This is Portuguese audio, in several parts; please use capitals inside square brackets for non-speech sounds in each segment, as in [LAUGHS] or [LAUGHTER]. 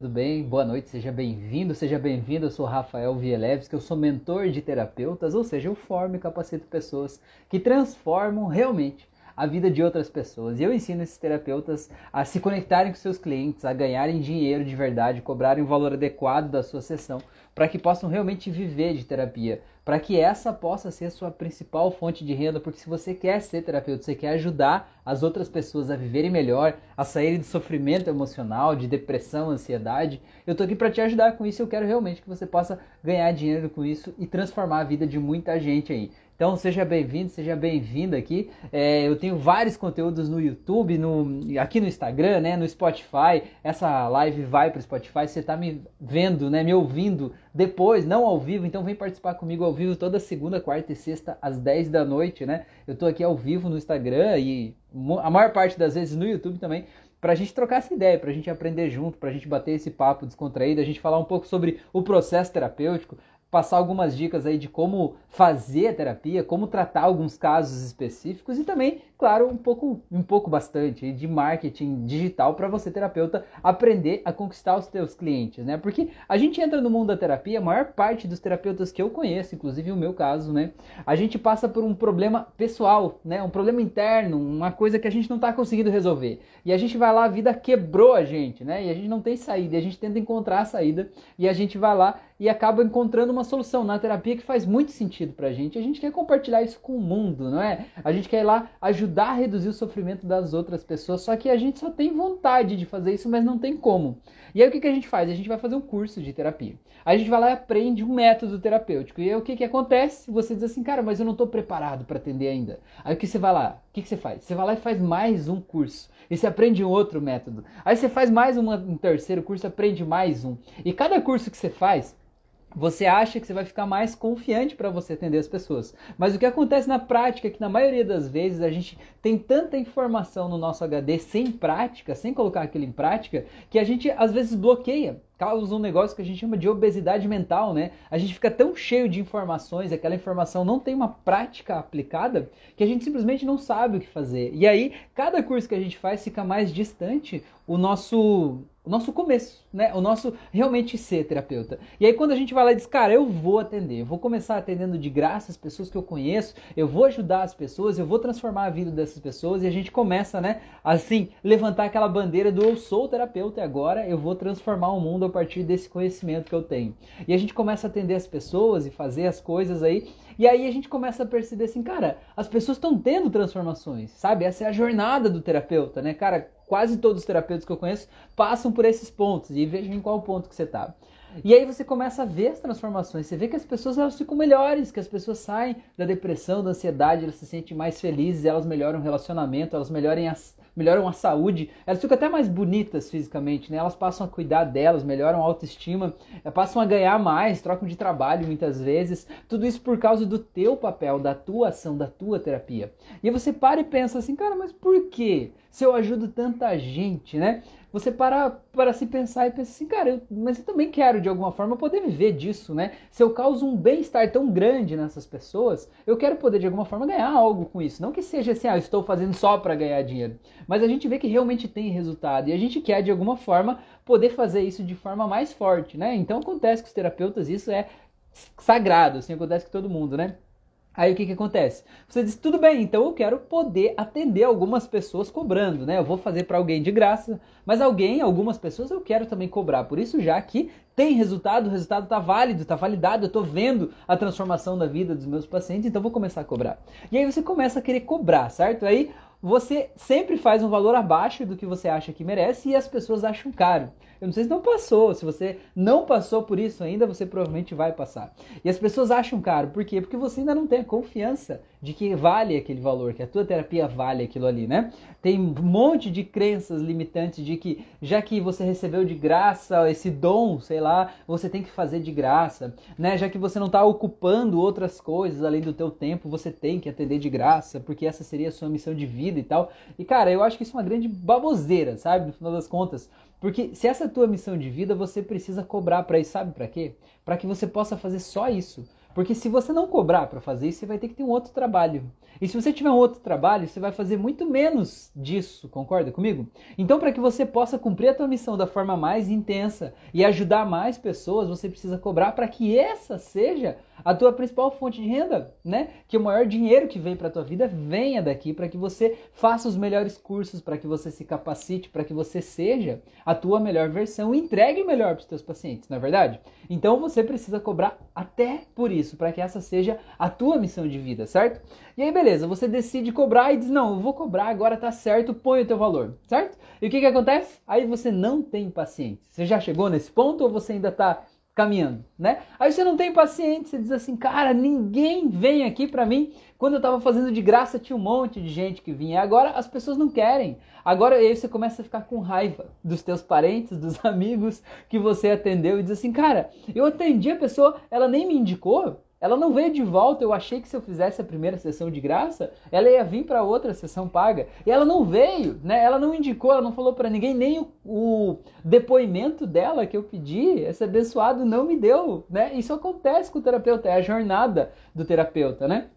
Tudo bem? Boa noite, seja bem-vindo, seja bem-vindo. Eu sou Rafael Vieleves, que eu sou mentor de terapeutas, ou seja, eu formo e capacito pessoas que transformam realmente a vida de outras pessoas. E eu ensino esses terapeutas a se conectarem com seus clientes, a ganharem dinheiro de verdade, cobrarem o valor adequado da sua sessão, para que possam realmente viver de terapia, para que essa possa ser a sua principal fonte de renda, porque se você quer ser terapeuta, você quer ajudar as outras pessoas a viverem melhor, a saírem do sofrimento emocional, de depressão, ansiedade, eu tô aqui para te ajudar com isso. Eu quero realmente que você possa ganhar dinheiro com isso e transformar a vida de muita gente aí. Então seja bem-vindo, seja bem-vinda aqui. É, eu tenho vários conteúdos no YouTube, no, aqui no Instagram, né, no Spotify. Essa live vai para o Spotify. Você está me vendo, né, me ouvindo depois, não ao vivo. Então vem participar comigo ao vivo toda segunda, quarta e sexta às 10 da noite, né? Eu estou aqui ao vivo no Instagram e a maior parte das vezes no YouTube também para a gente trocar essa ideia, para a gente aprender junto, para a gente bater esse papo descontraído, a gente falar um pouco sobre o processo terapêutico, passar algumas dicas aí de como fazer a terapia, como tratar alguns casos específicos e também, claro, um pouco, um pouco bastante de marketing digital para você terapeuta aprender a conquistar os seus clientes, né? Porque a gente entra no mundo da terapia, a maior parte dos terapeutas que eu conheço, inclusive o meu caso, né? A gente passa por um problema pessoal, né? Um problema interno, uma coisa que a gente não está conseguindo resolver. E a gente vai lá, a vida quebrou a gente, né? E a gente não tem saída, a gente tenta encontrar a saída e a gente vai lá e acaba encontrando uma solução na terapia que faz muito sentido pra gente. A gente quer compartilhar isso com o mundo, não é? A gente quer ir lá ajudar a reduzir o sofrimento das outras pessoas, só que a gente só tem vontade de fazer isso, mas não tem como. E aí o que, que a gente faz? A gente vai fazer um curso de terapia. Aí a gente vai lá e aprende um método terapêutico. E aí o que, que acontece? Você diz assim, cara, mas eu não estou preparado para atender ainda. Aí o que você vai lá? O que, que você faz? Você vai lá e faz mais um curso. E você aprende um outro método. Aí você faz mais uma, um terceiro curso, aprende mais um. E cada curso que você faz, você acha que você vai ficar mais confiante para você atender as pessoas. Mas o que acontece na prática é que na maioria das vezes a gente tem tanta informação no nosso HD sem prática, sem colocar aquilo em prática, que a gente às vezes bloqueia causa um negócio que a gente chama de obesidade mental, né? A gente fica tão cheio de informações, aquela informação não tem uma prática aplicada, que a gente simplesmente não sabe o que fazer. E aí, cada curso que a gente faz fica mais distante o nosso o nosso começo, né? O nosso realmente ser terapeuta. E aí quando a gente vai lá e diz, cara, eu vou atender, eu vou começar atendendo de graça as pessoas que eu conheço, eu vou ajudar as pessoas, eu vou transformar a vida dessas pessoas e a gente começa, né, assim, levantar aquela bandeira do eu sou terapeuta e agora eu vou transformar o mundo a partir desse conhecimento que eu tenho. E a gente começa a atender as pessoas e fazer as coisas aí, e aí a gente começa a perceber assim, cara, as pessoas estão tendo transformações, sabe? Essa é a jornada do terapeuta, né? Cara, quase todos os terapeutas que eu conheço passam por esses pontos e vejam em qual ponto que você está. E aí você começa a ver as transformações, você vê que as pessoas elas ficam melhores, que as pessoas saem da depressão, da ansiedade, elas se sentem mais felizes, elas melhoram o relacionamento, elas melhoram as, melhoram a saúde, elas ficam até mais bonitas fisicamente, né? Elas passam a cuidar delas, melhoram a autoestima, eh, passam a ganhar mais, trocam de trabalho muitas vezes. Tudo isso por causa do teu papel, da tua ação, da tua terapia. E aí você para e pensa assim, cara, mas por quê? Se eu ajudo tanta gente, né? você para para se pensar e pensa assim, cara, eu, mas eu também quero de alguma forma poder viver disso, né? Se eu causo um bem-estar tão grande nessas pessoas, eu quero poder de alguma forma ganhar algo com isso. Não que seja assim, ah, eu estou fazendo só para ganhar dinheiro, mas a gente vê que realmente tem resultado e a gente quer de alguma forma poder fazer isso de forma mais forte, né? Então acontece com os terapeutas, isso é sagrado, assim acontece com todo mundo, né? Aí o que, que acontece? Você diz, tudo bem, então eu quero poder atender algumas pessoas cobrando, né? Eu vou fazer para alguém de graça, mas alguém, algumas pessoas eu quero também cobrar. Por isso, já que tem resultado, o resultado está válido, está validado, eu estou vendo a transformação da vida dos meus pacientes, então vou começar a cobrar. E aí você começa a querer cobrar, certo? Aí você sempre faz um valor abaixo do que você acha que merece e as pessoas acham caro. Eu não sei se não passou, se você não passou por isso ainda, você provavelmente vai passar. E as pessoas acham caro, por quê? Porque você ainda não tem a confiança de que vale aquele valor, que a tua terapia vale aquilo ali, né? Tem um monte de crenças limitantes de que já que você recebeu de graça esse dom, sei lá, você tem que fazer de graça, né? Já que você não está ocupando outras coisas além do teu tempo, você tem que atender de graça, porque essa seria a sua missão de vida e tal. E cara, eu acho que isso é uma grande baboseira, sabe? No final das contas, porque se essa é a tua missão de vida, você precisa cobrar para isso, sabe para quê? Para que você possa fazer só isso. Porque se você não cobrar para fazer isso, você vai ter que ter um outro trabalho. E se você tiver um outro trabalho, você vai fazer muito menos disso, concorda comigo? Então, para que você possa cumprir a tua missão da forma mais intensa e ajudar mais pessoas, você precisa cobrar para que essa seja a tua principal fonte de renda, né? Que o maior dinheiro que vem para tua vida venha daqui para que você faça os melhores cursos, para que você se capacite, para que você seja a tua melhor versão e entregue o melhor para os teus pacientes, não é verdade? Então você precisa cobrar até por isso, para que essa seja a tua missão de vida, certo? E aí, beleza, você decide cobrar e diz: Não, eu vou cobrar, agora tá certo, põe o teu valor, certo? E o que, que acontece? Aí você não tem paciência. Você já chegou nesse ponto ou você ainda tá caminhando, né? Aí você não tem paciência, você diz assim, cara, ninguém vem aqui para mim. Quando eu tava fazendo de graça, tinha um monte de gente que vinha. Agora as pessoas não querem. Agora aí você começa a ficar com raiva dos teus parentes, dos [LAUGHS] amigos que você atendeu e diz assim, cara, eu atendi a pessoa, ela nem me indicou, ela não veio de volta. Eu achei que se eu fizesse a primeira sessão de graça, ela ia vir para outra sessão paga. E ela não veio, né? Ela não indicou, ela não falou para ninguém, nem o, o, depoimento dela que eu pedi, esse abençoado não me deu, né? Isso acontece com o terapeuta, é a jornada do terapeuta, né?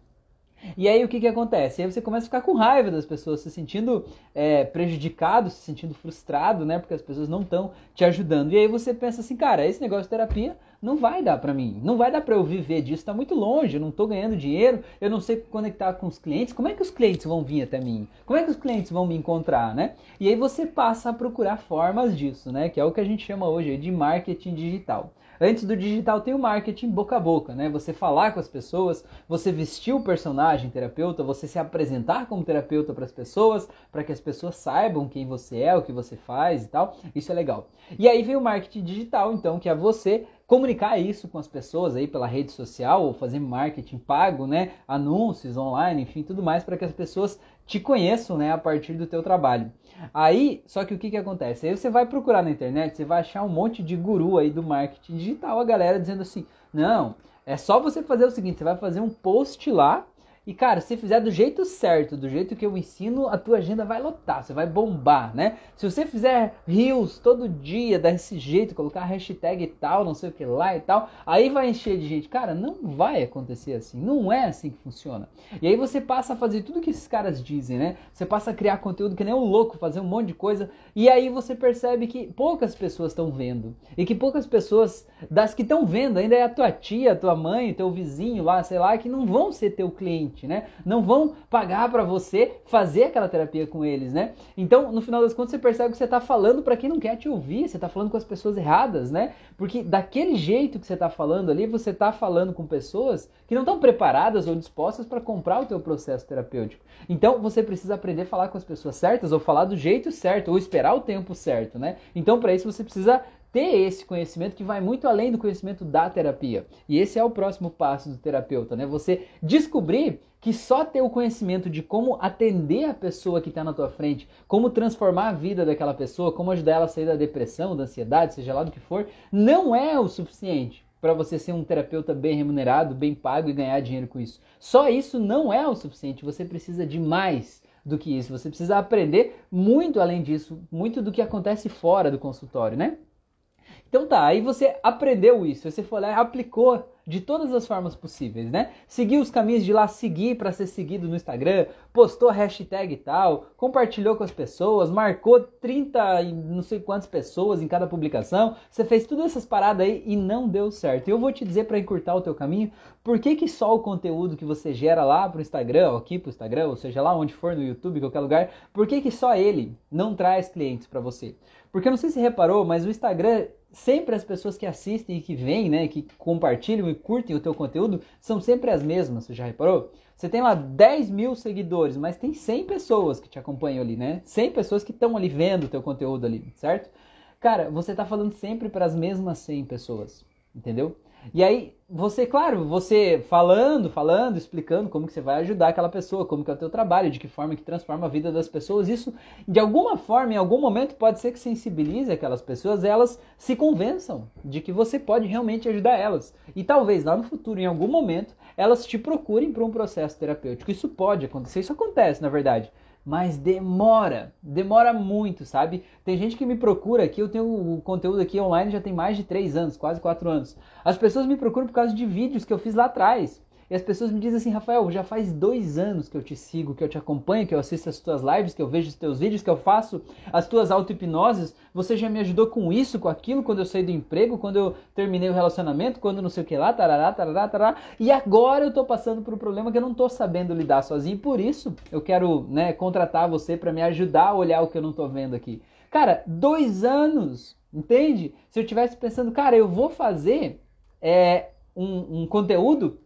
E aí o que, que acontece? Aí você começa a ficar com raiva das pessoas, se sentindo é, prejudicado, se sentindo frustrado, né? Porque as pessoas não estão te ajudando. E aí você pensa assim, cara, esse negócio de terapia não vai dar para mim, não vai dar para eu viver disso, está muito longe, eu não estou ganhando dinheiro, eu não sei conectar com os clientes, como é que os clientes vão vir até mim? Como é que os clientes vão me encontrar, né? E aí você passa a procurar formas disso, né? Que é o que a gente chama hoje de marketing digital. Antes do digital tem o marketing boca a boca, né? Você falar com as pessoas, você vestir o personagem terapeuta, você se apresentar como terapeuta para as pessoas, para que as pessoas saibam quem você é, o que você faz e tal. Isso é legal. E aí vem o marketing digital, então, que é você comunicar isso com as pessoas aí pela rede social ou fazer marketing pago, né, anúncios online, enfim, tudo mais para que as pessoas te conheçam, né, a partir do teu trabalho. Aí, só que o que que acontece? Aí você vai procurar na internet, você vai achar um monte de guru aí do marketing digital, a galera dizendo assim: "Não, é só você fazer o seguinte, você vai fazer um post lá e cara, se fizer do jeito certo, do jeito que eu ensino, a tua agenda vai lotar, você vai bombar, né? Se você fizer reels todo dia desse jeito, colocar hashtag e tal, não sei o que lá e tal, aí vai encher de gente. Cara, não vai acontecer assim, não é assim que funciona. E aí você passa a fazer tudo que esses caras dizem, né? Você passa a criar conteúdo que nem um louco, fazer um monte de coisa, e aí você percebe que poucas pessoas estão vendo. E que poucas pessoas das que estão vendo ainda é a tua tia, a tua mãe, teu vizinho lá, sei lá, que não vão ser teu cliente né? Não vão pagar para você fazer aquela terapia com eles, né? Então, no final das contas, você percebe que você está falando para quem não quer te ouvir, você está falando com as pessoas erradas, né? Porque daquele jeito que você está falando ali, você está falando com pessoas que não estão preparadas ou dispostas para comprar o teu processo terapêutico. Então, você precisa aprender a falar com as pessoas certas ou falar do jeito certo ou esperar o tempo certo, né? Então, para isso você precisa ter esse conhecimento que vai muito além do conhecimento da terapia. E esse é o próximo passo do terapeuta, né? Você descobrir que só ter o conhecimento de como atender a pessoa que está na tua frente, como transformar a vida daquela pessoa, como ajudar ela a sair da depressão, da ansiedade, seja lá do que for, não é o suficiente para você ser um terapeuta bem remunerado, bem pago e ganhar dinheiro com isso. Só isso não é o suficiente, você precisa de mais do que isso. Você precisa aprender muito além disso, muito do que acontece fora do consultório, né? Então tá, aí você aprendeu isso, você foi lá e aplicou de todas as formas possíveis, né? Seguiu os caminhos de lá seguir para ser seguido no Instagram, postou hashtag e tal, compartilhou com as pessoas, marcou 30 e não sei quantas pessoas em cada publicação. Você fez todas essas paradas aí e não deu certo. E eu vou te dizer para encurtar o teu caminho, por que, que só o conteúdo que você gera lá pro Instagram, ou aqui pro Instagram, ou seja, lá onde for no YouTube, qualquer lugar, por que, que só ele não traz clientes para você? Porque eu não sei se reparou, mas o Instagram sempre as pessoas que assistem e que vêm, né, que compartilham e curtem o teu conteúdo, são sempre as mesmas, você já reparou? Você tem lá 10 mil seguidores, mas tem 100 pessoas que te acompanham ali, né? 100 pessoas que estão ali vendo o teu conteúdo ali, certo? Cara, você está falando sempre para as mesmas 100 pessoas, entendeu? E aí, você, claro, você falando, falando, explicando como que você vai ajudar aquela pessoa, como que é o teu trabalho, de que forma que transforma a vida das pessoas, isso de alguma forma, em algum momento, pode ser que sensibilize aquelas pessoas, elas se convençam de que você pode realmente ajudar elas. E talvez lá no futuro, em algum momento, elas te procurem para um processo terapêutico. Isso pode acontecer, isso acontece, na verdade. Mas demora, demora muito, sabe? Tem gente que me procura aqui, eu tenho o conteúdo aqui online já tem mais de 3 anos, quase 4 anos. As pessoas me procuram por causa de vídeos que eu fiz lá atrás. E as pessoas me dizem assim, Rafael, já faz dois anos que eu te sigo, que eu te acompanho, que eu assisto as tuas lives, que eu vejo os teus vídeos, que eu faço as tuas auto-hipnoses. Você já me ajudou com isso, com aquilo, quando eu saí do emprego, quando eu terminei o relacionamento, quando não sei o que lá, tarará, tarará, tarará. E agora eu tô passando por um problema que eu não tô sabendo lidar sozinho. Por isso eu quero né, contratar você para me ajudar a olhar o que eu não tô vendo aqui. Cara, dois anos, entende? Se eu tivesse pensando, cara, eu vou fazer é, um, um conteúdo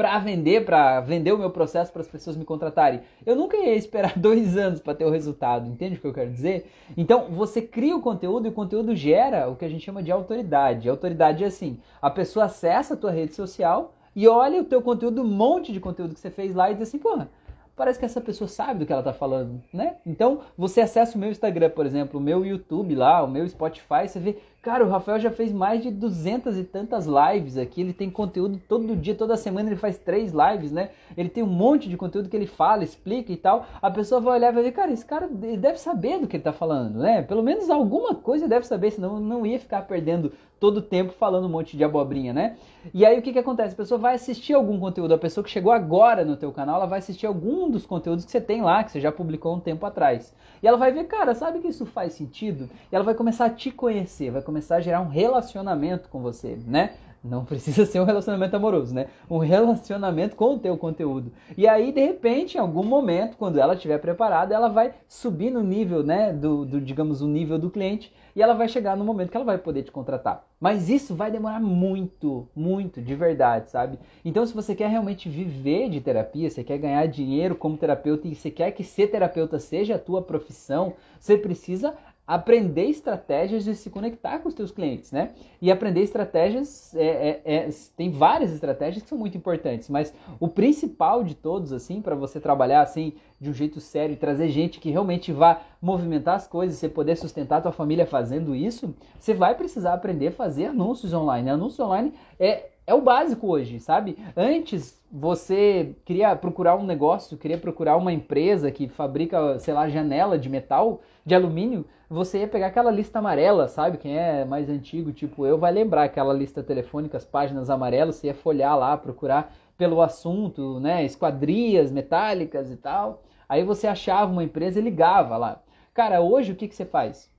para vender, para vender o meu processo para as pessoas me contratarem. Eu nunca ia esperar [LAUGHS] dois anos para ter o resultado, entende o que eu quero dizer? Então você cria o conteúdo e o conteúdo gera o que a gente chama de autoridade. Autoridade é assim: a pessoa acessa a tua rede social e olha o teu conteúdo, um monte de conteúdo que você fez lá e diz assim, porra, parece que essa pessoa sabe do que ela está falando, né? Então, você acessa o meu Instagram, por exemplo, o meu YouTube lá, o meu Spotify, você vê Cara, o Rafael já fez mais de duzentas e tantas lives aqui. Ele tem conteúdo todo dia, toda semana ele faz três lives, né? Ele tem um monte de conteúdo que ele fala, explica e tal. A pessoa vai olhar e vai ver, cara, esse cara deve saber do que ele tá falando, né? Pelo menos alguma coisa deve saber, senão não ia ficar perdendo todo o tempo falando um monte de abobrinha, né? E aí o que que acontece? A pessoa vai assistir algum conteúdo, a pessoa que chegou agora no teu canal, ela vai assistir algum dos conteúdos que você tem lá, que você já publicou um tempo atrás. E ela vai ver, cara, sabe que isso faz sentido? E ela vai começar a te conhecer, vai começar a gerar um relacionamento com você, né? Não precisa [LAUGHS] ser um relacionamento amoroso, né? Um relacionamento com o teu conteúdo. E aí, de repente, em algum momento, quando ela estiver preparada, ela vai subir no nível, né? Do, do, digamos, o nível do cliente e ela vai chegar no momento que ela vai poder te contratar. Mas isso vai demorar muito, muito, de verdade, sabe? Então, se você quer realmente viver de terapia, você quer ganhar dinheiro como terapeuta e você quer que ser terapeuta seja a tua profissão, você precisa aprender estratégias de se conectar com os teus clientes, né? E aprender estratégias, é, é, é, tem várias estratégias que são muito importantes, mas o principal de todos, assim, para você trabalhar assim de um jeito sério trazer gente que realmente vá movimentar as coisas, você poder sustentar a tua família fazendo isso, você vai precisar aprender a fazer anúncios online. Anúncios online é, é o básico hoje, sabe? Antes você queria procurar um negócio, queria procurar uma empresa que fabrica, sei lá, janela de metal, de alumínio, você ia pegar aquela lista amarela, sabe? Quem é mais antigo, tipo eu, vai lembrar aquela lista telefônica, as páginas amarelas, você ia folhear lá, procurar pelo assunto, né? Esquadrias metálicas e tal. Aí você achava uma empresa e ligava lá. Cara, hoje o que, que você faz?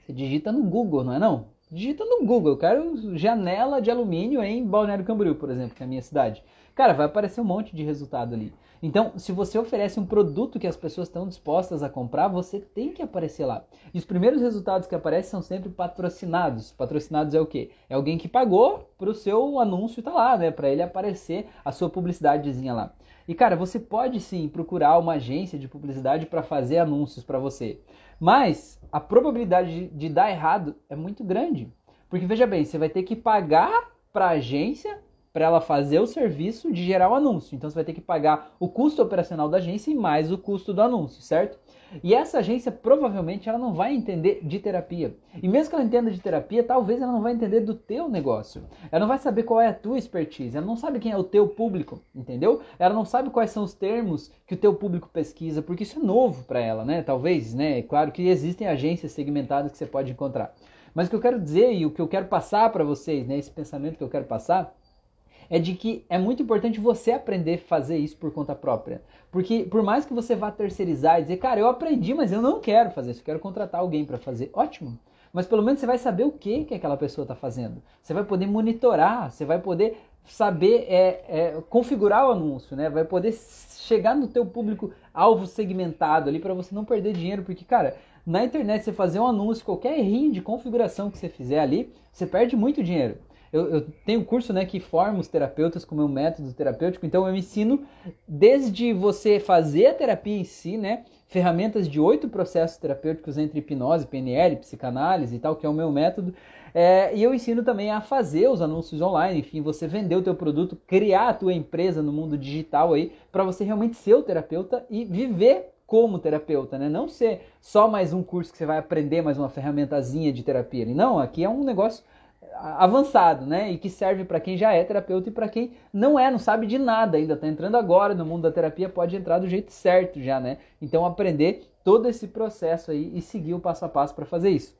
Você digita no Google, não é não? Digita no Google, eu quero janela de alumínio em Balneário Camboriú, por exemplo, que é a minha cidade. Cara, vai aparecer um monte de resultado ali. Então, se você oferece um produto que as pessoas estão dispostas a comprar, você tem que aparecer lá. E os primeiros resultados que aparecem são sempre patrocinados. Patrocinados é o quê? É alguém que pagou para o seu anúncio estar tá lá, né? Para ele aparecer a sua publicidadezinha lá. E cara, você pode sim procurar uma agência de publicidade para fazer anúncios para você. Mas a probabilidade de, de dar errado é muito grande. Porque veja bem, você vai ter que pagar para a agência para ela fazer o serviço de gerar o anúncio. Então você vai ter que pagar o custo operacional da agência e mais o custo do anúncio, certo? E essa agência provavelmente ela não vai entender de terapia. E mesmo que ela entenda de terapia, talvez ela não vai entender do teu negócio. Ela não vai saber qual é a tua expertise, ela não sabe quem é o teu público, entendeu? Ela não sabe quais são os termos que o teu público pesquisa, porque isso é novo para ela, né? Talvez, né? Claro que existem agências segmentadas que você pode encontrar. Mas o que eu quero dizer e o que eu quero passar para vocês, né, esse pensamento que eu quero passar, é de que é muito importante você aprender a fazer isso por conta própria. Porque por mais que você vá terceirizar e dizer, cara, eu aprendi, mas eu não quero fazer isso, eu quero contratar alguém para fazer, ótimo. Mas pelo menos você vai saber o que, que aquela pessoa está fazendo. Você vai poder monitorar, você vai poder saber é, é, configurar o anúncio, né? Vai poder chegar no teu público alvo segmentado ali para você não perder dinheiro, porque cara, na internet você fazer um anúncio, qualquer errinho de configuração que você fizer ali, você perde muito dinheiro eu, eu tenho um curso né, que forma os terapeutas com o meu método terapêutico, então eu ensino desde você fazer a terapia em si, né? Ferramentas de oito processos terapêuticos entre hipnose, PNL, psicanálise e tal, que é o meu método. É, e eu ensino também a fazer os anúncios online, enfim, você vender o teu produto, criar a tua empresa no mundo digital aí, para você realmente ser o terapeuta e viver como terapeuta, né? Não ser só mais um curso que você vai aprender mais uma ferramentazinha de terapia. Não, aqui é um negócio avançado, né? E que serve para quem já é terapeuta e para quem não é, não sabe de nada ainda, está entrando agora no mundo da terapia, pode entrar do jeito certo já, né? Então aprender todo esse processo aí e seguir o passo a passo para fazer isso,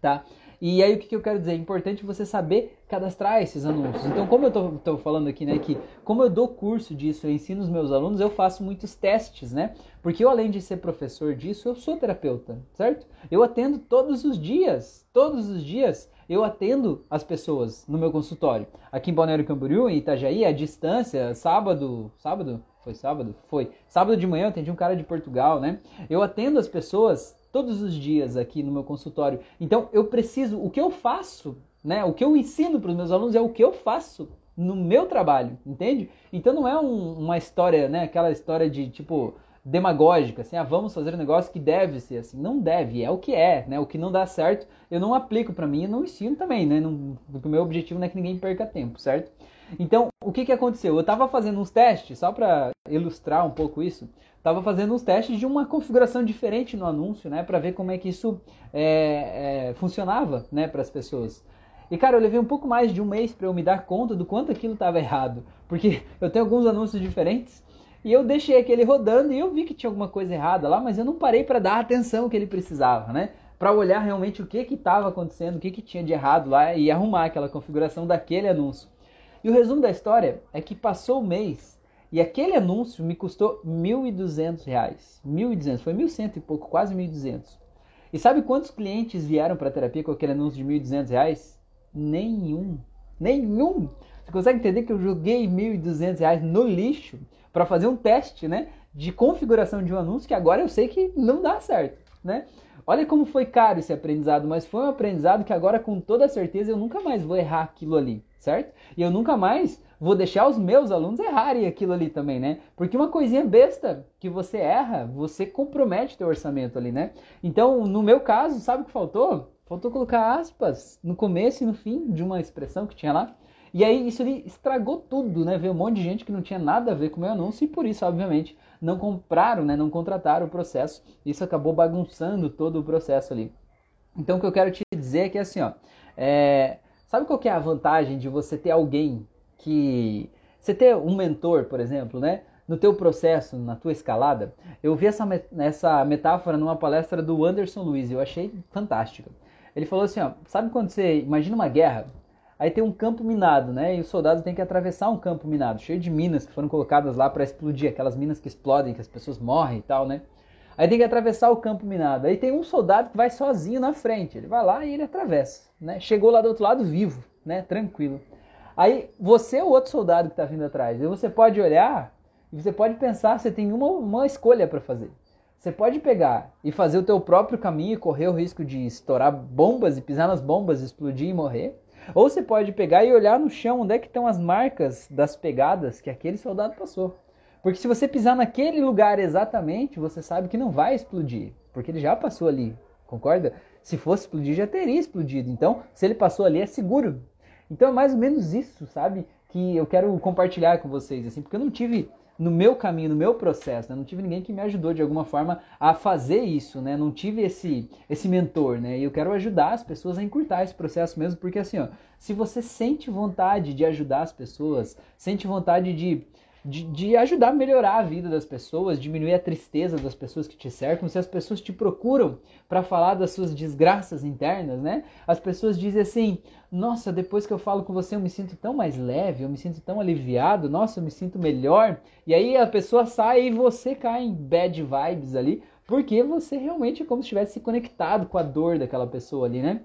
tá? E aí o que, que eu quero dizer? É importante você saber cadastrar esses anúncios. Então, como eu estou falando aqui, né, que como eu dou curso disso, eu ensino os meus alunos, eu faço muitos testes, né? Porque eu, além de ser professor disso, eu sou terapeuta, certo? Eu atendo todos os dias, todos os dias eu atendo as pessoas no meu consultório. Aqui em Balneário Camboriú, em Itajaí, à distância, sábado, sábado? Foi sábado? Foi. Sábado de manhã eu atendi um cara de Portugal, né? Eu atendo as pessoas todos os dias aqui no meu consultório. Então eu preciso, o que eu faço, né? O que eu ensino para os meus alunos é o que eu faço no meu trabalho, entende? Então não é um, uma história, né? Aquela história de tipo demagógica, assim, ah, vamos fazer um negócio que deve ser assim. Não deve, é o que é, né? O que não dá certo, eu não aplico para mim e não ensino também, né? Não, o meu objetivo não é que ninguém perca tempo, certo? Então, o que que aconteceu? Eu estava fazendo uns testes, só para ilustrar um pouco isso, estava fazendo uns testes de uma configuração diferente no anúncio, né, para ver como é que isso é, é, funcionava, né, para as pessoas. E cara, eu levei um pouco mais de um mês para eu me dar conta do quanto aquilo estava errado, porque [LAUGHS] eu tenho alguns anúncios diferentes e eu deixei aquele rodando e eu vi que tinha alguma coisa errada lá, mas eu não parei para dar a atenção que ele precisava, né? Para olhar realmente o que que estava acontecendo, o que que tinha de errado lá e arrumar aquela configuração daquele anúncio. E o resumo da história é que passou o mês e aquele anúncio me custou R$ 1.200. R$ 1.200, foi 1.100 e pouco, quase 1.200. E sabe quantos clientes vieram para a terapia com aquele anúncio de R$ 1.200? Nenhum. Nenhum. Você consegue entender que eu joguei R$ 1.200 no lixo para fazer um teste, né, de configuração de um anúncio que agora eu sei que não dá certo, né? Olha como foi caro esse aprendizado, mas foi um aprendizado que agora com toda certeza eu nunca mais vou errar aquilo ali, certo? E eu nunca mais vou deixar os meus alunos errarem aquilo ali também, né? Porque uma coisinha besta que você erra, você compromete teu orçamento ali, né? Então, no meu caso, sabe o que faltou? Faltou colocar aspas no começo e no fim de uma expressão que tinha lá. E aí isso ali estragou tudo, né? Veio um monte de gente que não tinha nada a ver com o meu anúncio e por isso, obviamente, não compraram, né? Não contrataram o processo. Isso acabou bagunçando todo o processo ali. Então o que eu quero te dizer é que assim, ó, é... sabe qual que é a vantagem de você ter alguém que você ter um mentor, por exemplo, né? No teu processo, na tua escalada, eu vi essa, essa metáfora numa palestra do Anderson Luiz e eu achei fantástica. Ele falou assim, ó, sabe quando você imagina uma guerra, aí tem um campo minado, né? E os soldados têm que atravessar um campo minado, cheio de minas que foram colocadas lá para explodir, aquelas minas que explodem, que as pessoas morrem e tal, né? Aí tem que atravessar o campo minado. Aí tem um soldado que vai sozinho na frente. Ele vai lá e ele atravessa, né? Chegou lá do outro lado vivo, né? Tranquilo. Aí você é o outro soldado que está vindo atrás. E você pode olhar e você pode pensar, você tem uma, uma escolha para fazer. Você pode pegar e fazer o teu próprio caminho e correr o risco de estourar bombas e pisar nas bombas, explodir e morrer. Ou você pode pegar e olhar no chão onde é que estão as marcas das pegadas que aquele soldado passou. Porque se você pisar naquele lugar exatamente, você sabe que não vai explodir, porque ele já passou ali, concorda? Se fosse explodir, já teria explodido. Então, se ele passou ali, é seguro. Então é mais ou menos isso, sabe? Que eu quero compartilhar com vocês, assim, porque eu não tive no meu caminho, no meu processo, né? não tive ninguém que me ajudou de alguma forma a fazer isso, né? Não tive esse esse mentor, né? E eu quero ajudar as pessoas a encurtar esse processo mesmo, porque assim, ó, se você sente vontade de ajudar as pessoas, sente vontade de de, de, ajudar a melhorar a vida das pessoas, diminuir a tristeza das pessoas que te cercam. Se as pessoas te procuram para falar das suas desgraças internas, né? As pessoas dizem assim: Nossa, depois que eu falo com você, eu me sinto tão mais leve, eu me sinto tão aliviado, nossa, eu me sinto melhor. E aí a pessoa sai e você cai em bad vibes ali, porque você realmente é como se tivesse se conectado com a dor daquela pessoa ali, né?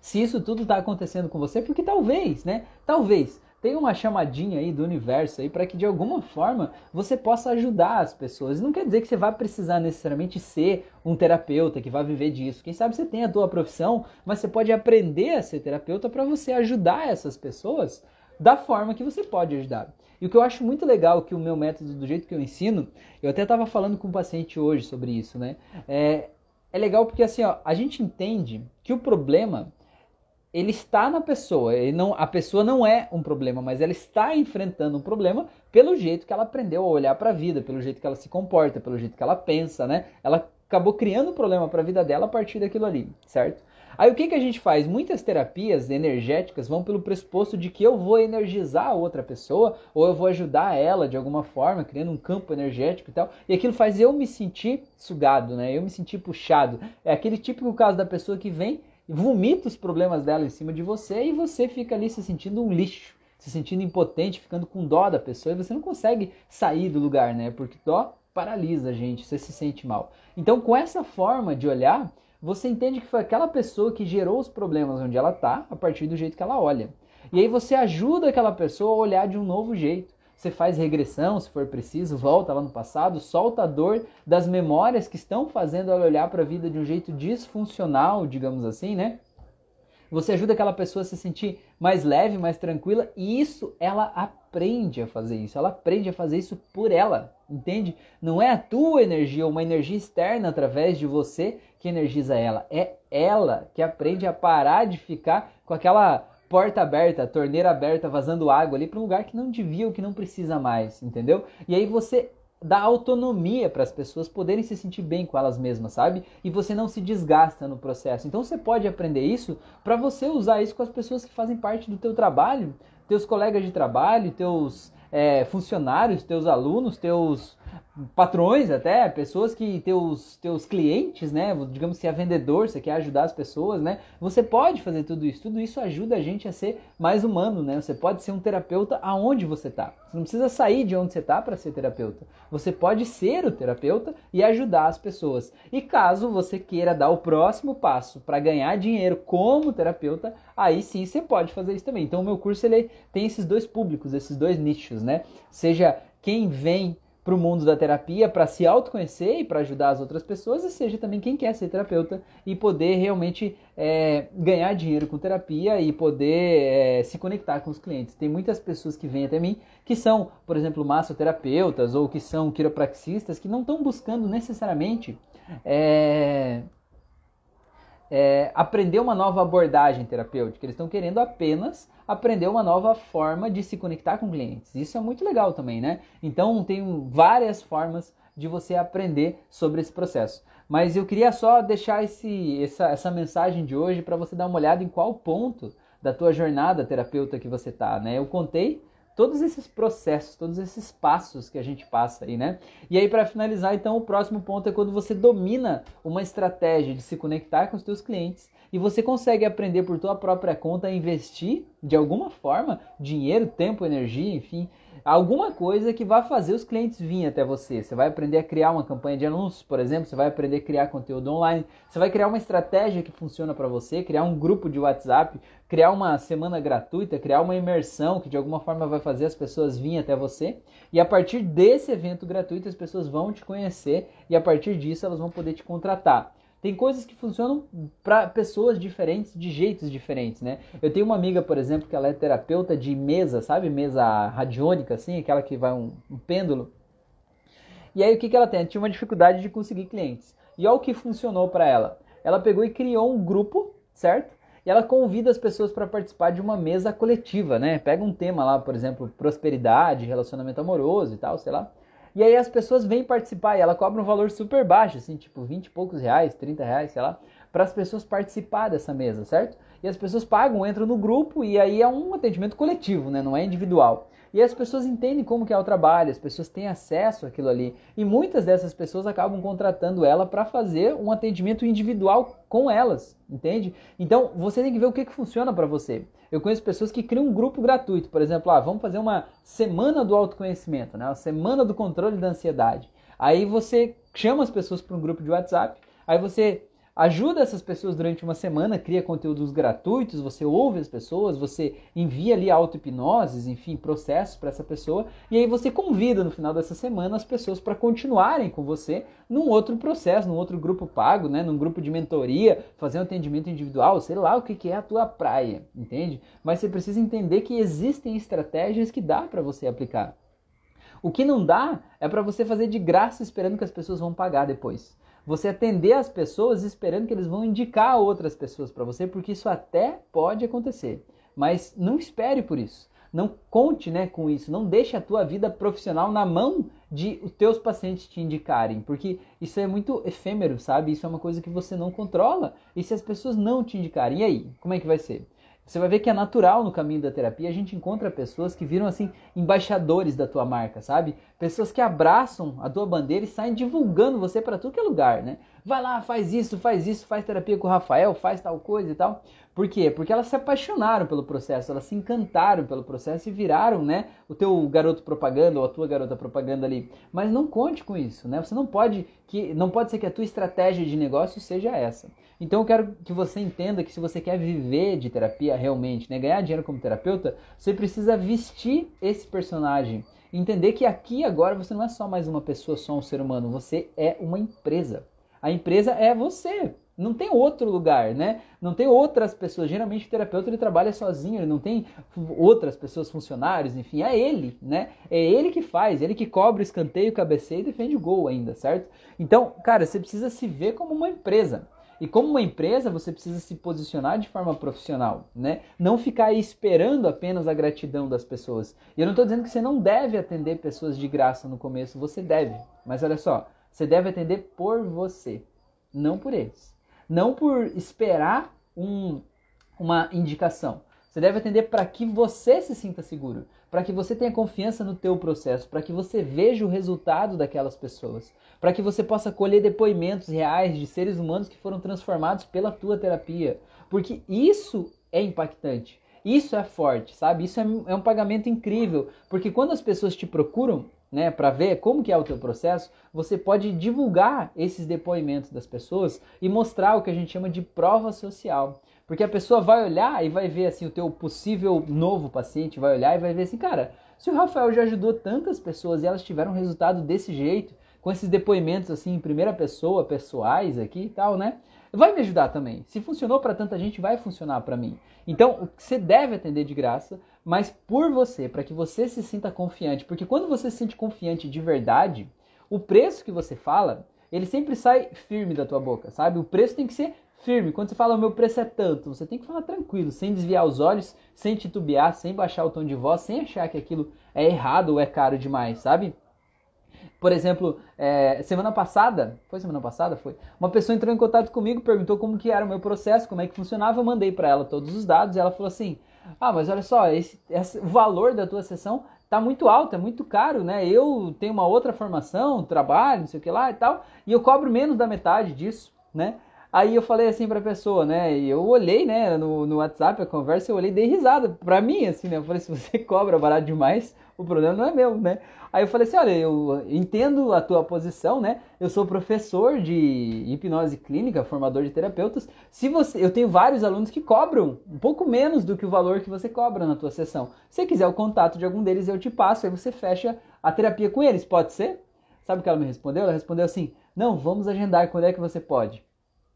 Se isso tudo está acontecendo com você, porque talvez, né? Talvez tem uma chamadinha aí do universo aí para que de alguma forma você possa ajudar as pessoas. Não quer dizer que você vai precisar necessariamente ser um terapeuta que vai viver disso. Quem sabe você tem a tua profissão, mas você pode aprender a ser terapeuta para você ajudar essas pessoas da forma que você pode ajudar. E o que eu acho muito legal que o meu método, do jeito que eu ensino, eu até estava falando com um paciente hoje sobre isso, né? É, é legal porque assim, ó, a gente entende que o problema ele está na pessoa. Ele não, a pessoa não é um problema, mas ela está enfrentando um problema pelo jeito que ela aprendeu a olhar para a vida, pelo jeito que ela se comporta, pelo jeito que ela pensa, né? Ela acabou criando um problema para a vida dela a partir daquilo ali, certo? Aí o que, que a gente faz? Muitas terapias energéticas vão pelo pressuposto de que eu vou energizar a outra pessoa ou eu vou ajudar ela de alguma forma, criando um campo energético e tal. E aquilo faz eu me sentir sugado, né? Eu me sentir puxado. É aquele típico caso da pessoa que vem vomita os problemas dela em cima de você e você fica ali se sentindo um lixo, se sentindo impotente, ficando com dó da pessoa e você não consegue sair do lugar, né? Porque dó paralisa a gente, você se sente mal. Então, com essa forma de olhar, você entende que foi aquela pessoa que gerou os problemas onde ela está, a partir do jeito que ela olha. E aí você ajuda aquela pessoa a olhar de um novo jeito. Você faz regressão, se for preciso, volta lá no passado, solta a dor das memórias que estão fazendo ela olhar para a vida de um jeito disfuncional, digamos assim, né? Você ajuda aquela pessoa a se sentir mais leve, mais tranquila, e isso ela aprende a fazer isso. Ela aprende a fazer isso por ela, entende? Não é a tua energia, uma energia externa através de você que energiza ela. É ela que aprende a parar de ficar com aquela porta aberta, torneira aberta, vazando água ali para um lugar que não devia ou que não precisa mais, entendeu? E aí você dá autonomia para as pessoas poderem se sentir bem com elas mesmas, sabe? E você não se desgasta no processo. Então você pode aprender isso para você usar isso com as pessoas que fazem parte do teu trabalho, teus colegas de trabalho, teus é, funcionários, teus alunos, teus patrões até, pessoas que teus teus clientes, né, digamos que é vendedor, você quer ajudar as pessoas, né? Você pode fazer tudo isso. Tudo isso ajuda a gente a ser mais humano, né? Você pode ser um terapeuta aonde você está. Você não precisa sair de onde você está para ser terapeuta. Você pode ser o terapeuta e ajudar as pessoas. E caso você queira dar o próximo passo para ganhar dinheiro como terapeuta, aí sim você pode fazer isso também. Então o meu curso ele tem esses dois públicos, esses dois nichos, né? Seja quem vem para o mundo da terapia para se autoconhecer e para ajudar as outras pessoas, e seja também quem quer ser terapeuta e poder realmente é, ganhar dinheiro com terapia e poder é, se conectar com os clientes. Tem muitas pessoas que vêm até mim que são, por exemplo, massoterapeutas ou que são quiropraxistas que não estão buscando necessariamente é, é, aprender uma nova abordagem terapêutica, eles estão querendo apenas aprender uma nova forma de se conectar com clientes. Isso é muito legal também, né? Então tem várias formas de você aprender sobre esse processo. Mas eu queria só deixar esse, essa, essa mensagem de hoje para você dar uma olhada em qual ponto da tua jornada terapeuta que você está, né? Eu contei todos esses processos, todos esses passos que a gente passa aí, né? E aí para finalizar, então, o próximo ponto é quando você domina uma estratégia de se conectar com os teus clientes e você consegue aprender por tua própria conta a investir de alguma forma dinheiro, tempo, energia, enfim, alguma coisa que vai fazer os clientes virem até você. Você vai aprender a criar uma campanha de anúncios, por exemplo, você vai aprender a criar conteúdo online, você vai criar uma estratégia que funciona para você, criar um grupo de WhatsApp, criar uma semana gratuita, criar uma imersão que de alguma forma vai fazer as pessoas virem até você. E a partir desse evento gratuito, as pessoas vão te conhecer e a partir disso elas vão poder te contratar. Tem coisas que funcionam para pessoas diferentes, de jeitos diferentes, né? Eu tenho uma amiga, por exemplo, que ela é terapeuta de mesa, sabe? Mesa radiônica, assim, aquela que vai um, um pêndulo. E aí o que, que ela tem? Ela tinha uma dificuldade de conseguir clientes. E olha o que funcionou para ela. Ela pegou e criou um grupo, certo? E ela convida as pessoas para participar de uma mesa coletiva, né? Pega um tema lá, por exemplo, prosperidade, relacionamento amoroso e tal, sei lá. E aí as pessoas vêm participar e ela cobra um valor super baixo, assim, tipo 20 e poucos reais, 30 reais, sei lá, para as pessoas participar dessa mesa, certo? E as pessoas pagam, entram no grupo e aí é um atendimento coletivo, né? Não é individual. E as pessoas entendem como que é o trabalho, as pessoas têm acesso àquilo ali. E muitas dessas pessoas acabam contratando ela para fazer um atendimento individual com elas, entende? Então, você tem que ver o que, que funciona para você. Eu conheço pessoas que criam um grupo gratuito, por exemplo, ah, vamos fazer uma semana do autoconhecimento, né? uma semana do controle da ansiedade. Aí você chama as pessoas para um grupo de WhatsApp, aí você ajuda essas pessoas durante uma semana, cria conteúdos gratuitos, você ouve as pessoas, você envia ali auto-hipnoses, enfim, processos para essa pessoa, e aí você convida no final dessa semana as pessoas para continuarem com você num outro processo, num outro grupo pago, né, num grupo de mentoria, fazer um atendimento individual, sei lá o que, que é a tua praia, entende? Mas você precisa entender que existem estratégias que dá para você aplicar. O que não dá é para você fazer de graça esperando que as pessoas vão pagar depois você atender as pessoas esperando que eles vão indicar outras pessoas para você, porque isso até pode acontecer. Mas não espere por isso. não conte né, com isso, não deixe a tua vida profissional na mão de os teus pacientes te indicarem, porque isso é muito efêmero, sabe? Isso é uma coisa que você não controla. E se as pessoas não te indicarem, e aí? Como é que vai ser? Você vai ver que é natural no caminho da terapia a gente encontra pessoas que viram assim embaixadores da tua marca, sabe? Pessoas que abraçam a tua bandeira e saem divulgando você para tudo que é lugar, né? Vai lá, faz isso, faz isso, faz terapia com o Rafael, faz tal coisa e tal. Por quê? Porque elas se apaixonaram pelo processo, elas se encantaram pelo processo e viraram, né, o teu garoto propaganda ou a tua garota propaganda ali. Mas não conte com isso, né? Você não pode que não pode ser que a tua estratégia de negócio seja essa. Então eu quero que você entenda que se você quer viver de terapia realmente, né, ganhar dinheiro como terapeuta, você precisa vestir esse personagem. Entender que aqui agora você não é só mais uma pessoa, só um ser humano, você é uma empresa. A empresa é você. Não tem outro lugar, né? Não tem outras pessoas. Geralmente o terapeuta ele trabalha sozinho, ele não tem outras pessoas, funcionários, enfim, é ele, né? É ele que faz, ele que cobre o escanteio, cabeceia e defende o gol ainda, certo? Então, cara, você precisa se ver como uma empresa. E como uma empresa, você precisa se posicionar de forma profissional, né? Não ficar aí esperando apenas a gratidão das pessoas. E eu não estou dizendo que você não deve atender pessoas de graça no começo, você deve. Mas olha só, você deve atender por você, não por eles. Não por esperar um, uma indicação. Você deve atender para que você se sinta seguro, para que você tenha confiança no teu processo, para que você veja o resultado daquelas pessoas, para que você possa colher depoimentos reais de seres humanos que foram transformados pela tua terapia, porque isso é impactante. Isso é forte, sabe? Isso é, é um pagamento incrível, porque quando as pessoas te procuram, né, para ver como que é o teu processo, você pode divulgar esses depoimentos das pessoas e mostrar o que a gente chama de prova social. Porque a pessoa vai olhar e vai ver assim o teu possível novo paciente, vai olhar e vai ver assim, cara, se o Rafael já ajudou tantas pessoas e elas tiveram resultado desse jeito, com esses depoimentos assim em primeira pessoa, pessoais aqui e tal, né? Vai me ajudar também. Se funcionou para tanta gente, vai funcionar para mim. Então, você deve atender de graça, mas por você, para que você se sinta confiante. Porque quando você se sente confiante de verdade, o preço que você fala, ele sempre sai firme da tua boca, sabe? O preço tem que ser firme. Quando você fala o meu preço é tanto, você tem que falar tranquilo, sem desviar os olhos, sem titubear, sem baixar o tom de voz, sem achar que aquilo é errado ou é caro demais, sabe? Por exemplo, é, semana passada, foi semana passada? Foi. Uma pessoa entrou em contato comigo, perguntou como que era o meu processo, como é que funcionava, eu mandei para ela todos os dados e ela falou assim: ah, mas olha só, esse, esse, o valor da tua sessão tá muito alto, é muito caro, né? Eu tenho uma outra formação, trabalho, não sei o que lá e tal, e eu cobro menos da metade disso, né? Aí eu falei assim pra pessoa, né? E eu olhei, né, no, no WhatsApp a conversa, eu olhei e dei risada pra mim, assim, né? Eu falei, se você [LAUGHS] cobra barato demais, o problema não é meu, né? Aí eu falei assim, olha, eu entendo a tua posição, né? Eu sou professor de hipnose clínica, formador de terapeutas. Se você, eu tenho vários alunos que cobram um pouco menos do que o valor que você cobra na tua sessão. Se você quiser o contato de algum deles, eu te passo, aí você fecha a terapia com eles. Pode ser? Sabe o que ela me respondeu? Ela respondeu assim: "Não, vamos agendar quando é que você pode?"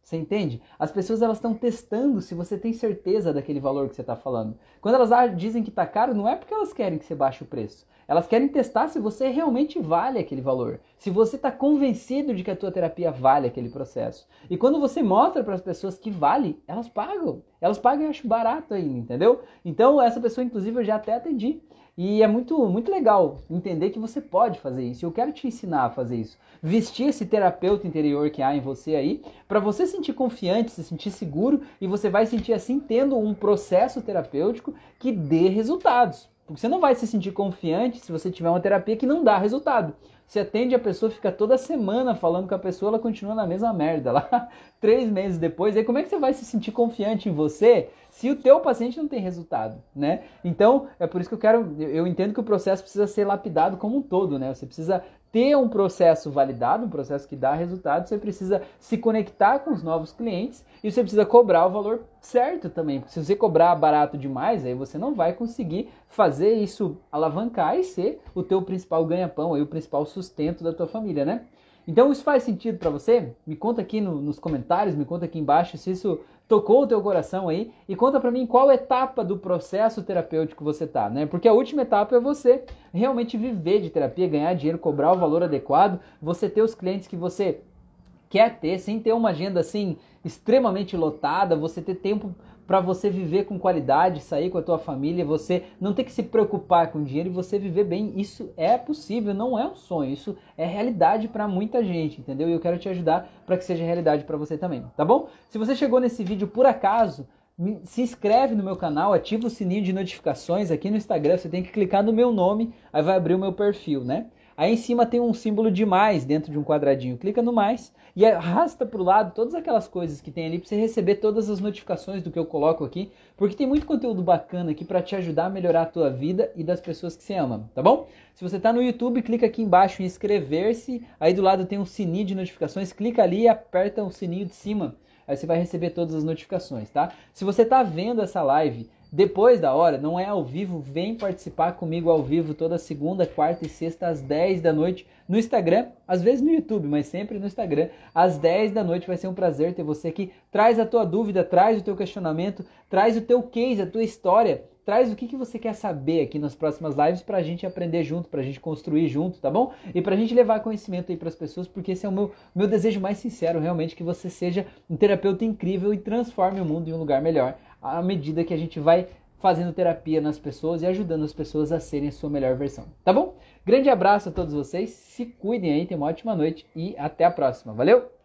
Você entende? As pessoas elas estão testando se você tem certeza daquele valor que você está falando. Quando elas dizem que está caro, não é porque elas querem que você baixe o preço. Elas querem testar se você realmente vale aquele valor, se você está convencido de que a tua terapia vale aquele processo. E quando você mostra para as pessoas que vale, elas pagam. Elas pagam e acham barato ainda, entendeu? Então essa pessoa, inclusive, eu já até atendi. E é muito, muito legal entender que você pode fazer isso. Eu quero te ensinar a fazer isso. Vestir esse terapeuta interior que há em você aí, para você sentir confiante, se sentir seguro e você vai sentir assim tendo um processo terapêutico que dê resultados. Porque você não vai se sentir confiante se você tiver uma terapia que não dá resultado. Você atende a pessoa, fica toda semana falando com a pessoa, ela continua na mesma merda lá, [LAUGHS] três meses depois. Aí como é que você vai se sentir confiante em você se o teu paciente não tem resultado, né? Então, é por isso que eu quero, eu entendo que o processo precisa ser lapidado como um todo, né? Você precisa ter um processo validado, um processo que dá resultado, você precisa se conectar com os novos clientes e você precisa cobrar o valor certo também. Porque se você cobrar barato demais, aí você não vai conseguir fazer isso alavancar e ser o teu principal ganha-pão, o principal sustento da tua família, né? Então isso faz sentido para você? Me conta aqui no, nos comentários, me conta aqui embaixo se isso tocou o teu coração aí e conta para mim qual etapa do processo terapêutico você tá, né? Porque a última etapa é você realmente viver de terapia, ganhar dinheiro, cobrar o valor adequado, você ter os clientes que você quer ter, sem ter uma agenda assim extremamente lotada, você ter tempo para você viver com qualidade, sair com a tua família, você não ter que se preocupar com dinheiro e você viver bem. Isso é possível, não é um sonho, isso é realidade para muita gente, entendeu? E eu quero te ajudar para que seja realidade para você também, tá bom? Se você chegou nesse vídeo por acaso, se inscreve no meu canal, ativa o sininho de notificações aqui no Instagram, você tem que clicar no meu nome, aí vai abrir o meu perfil, né? Aí em cima tem um símbolo de mais dentro de um quadradinho. Clica no mais e arrasta para o lado todas aquelas coisas que tem ali para você receber todas as notificações do que eu coloco aqui, porque tem muito conteúdo bacana aqui para te ajudar a melhorar a tua vida e das pessoas que você ama, tá bom? Se você está no YouTube, clica aqui embaixo em inscrever-se, aí do lado tem um sininho de notificações, clica ali e aperta o sininho de cima. Aí você vai receber todas as notificações, tá? Se você está vendo essa live depois da hora, não é ao vivo, vem participar comigo ao vivo toda segunda, quarta e sexta às 10 da noite no Instagram, às vezes no YouTube, mas sempre no Instagram, às 10 da noite. Vai ser um prazer ter você aqui. Traz a tua dúvida, traz o teu questionamento, traz o teu case, a tua história, traz o que, que você quer saber aqui nas próximas lives para a gente aprender junto, para a gente construir junto, tá bom? E para a gente levar conhecimento aí para as pessoas, porque esse é o meu, meu desejo mais sincero, realmente, que você seja um terapeuta incrível e transforme o mundo em um lugar melhor à medida que a gente vai fazendo terapia nas pessoas e ajudando as pessoas a serem a sua melhor versão. Tá bom? Grande abraço a todos vocês, se cuidem aí, tenham uma ótima noite e até a próxima. Valeu!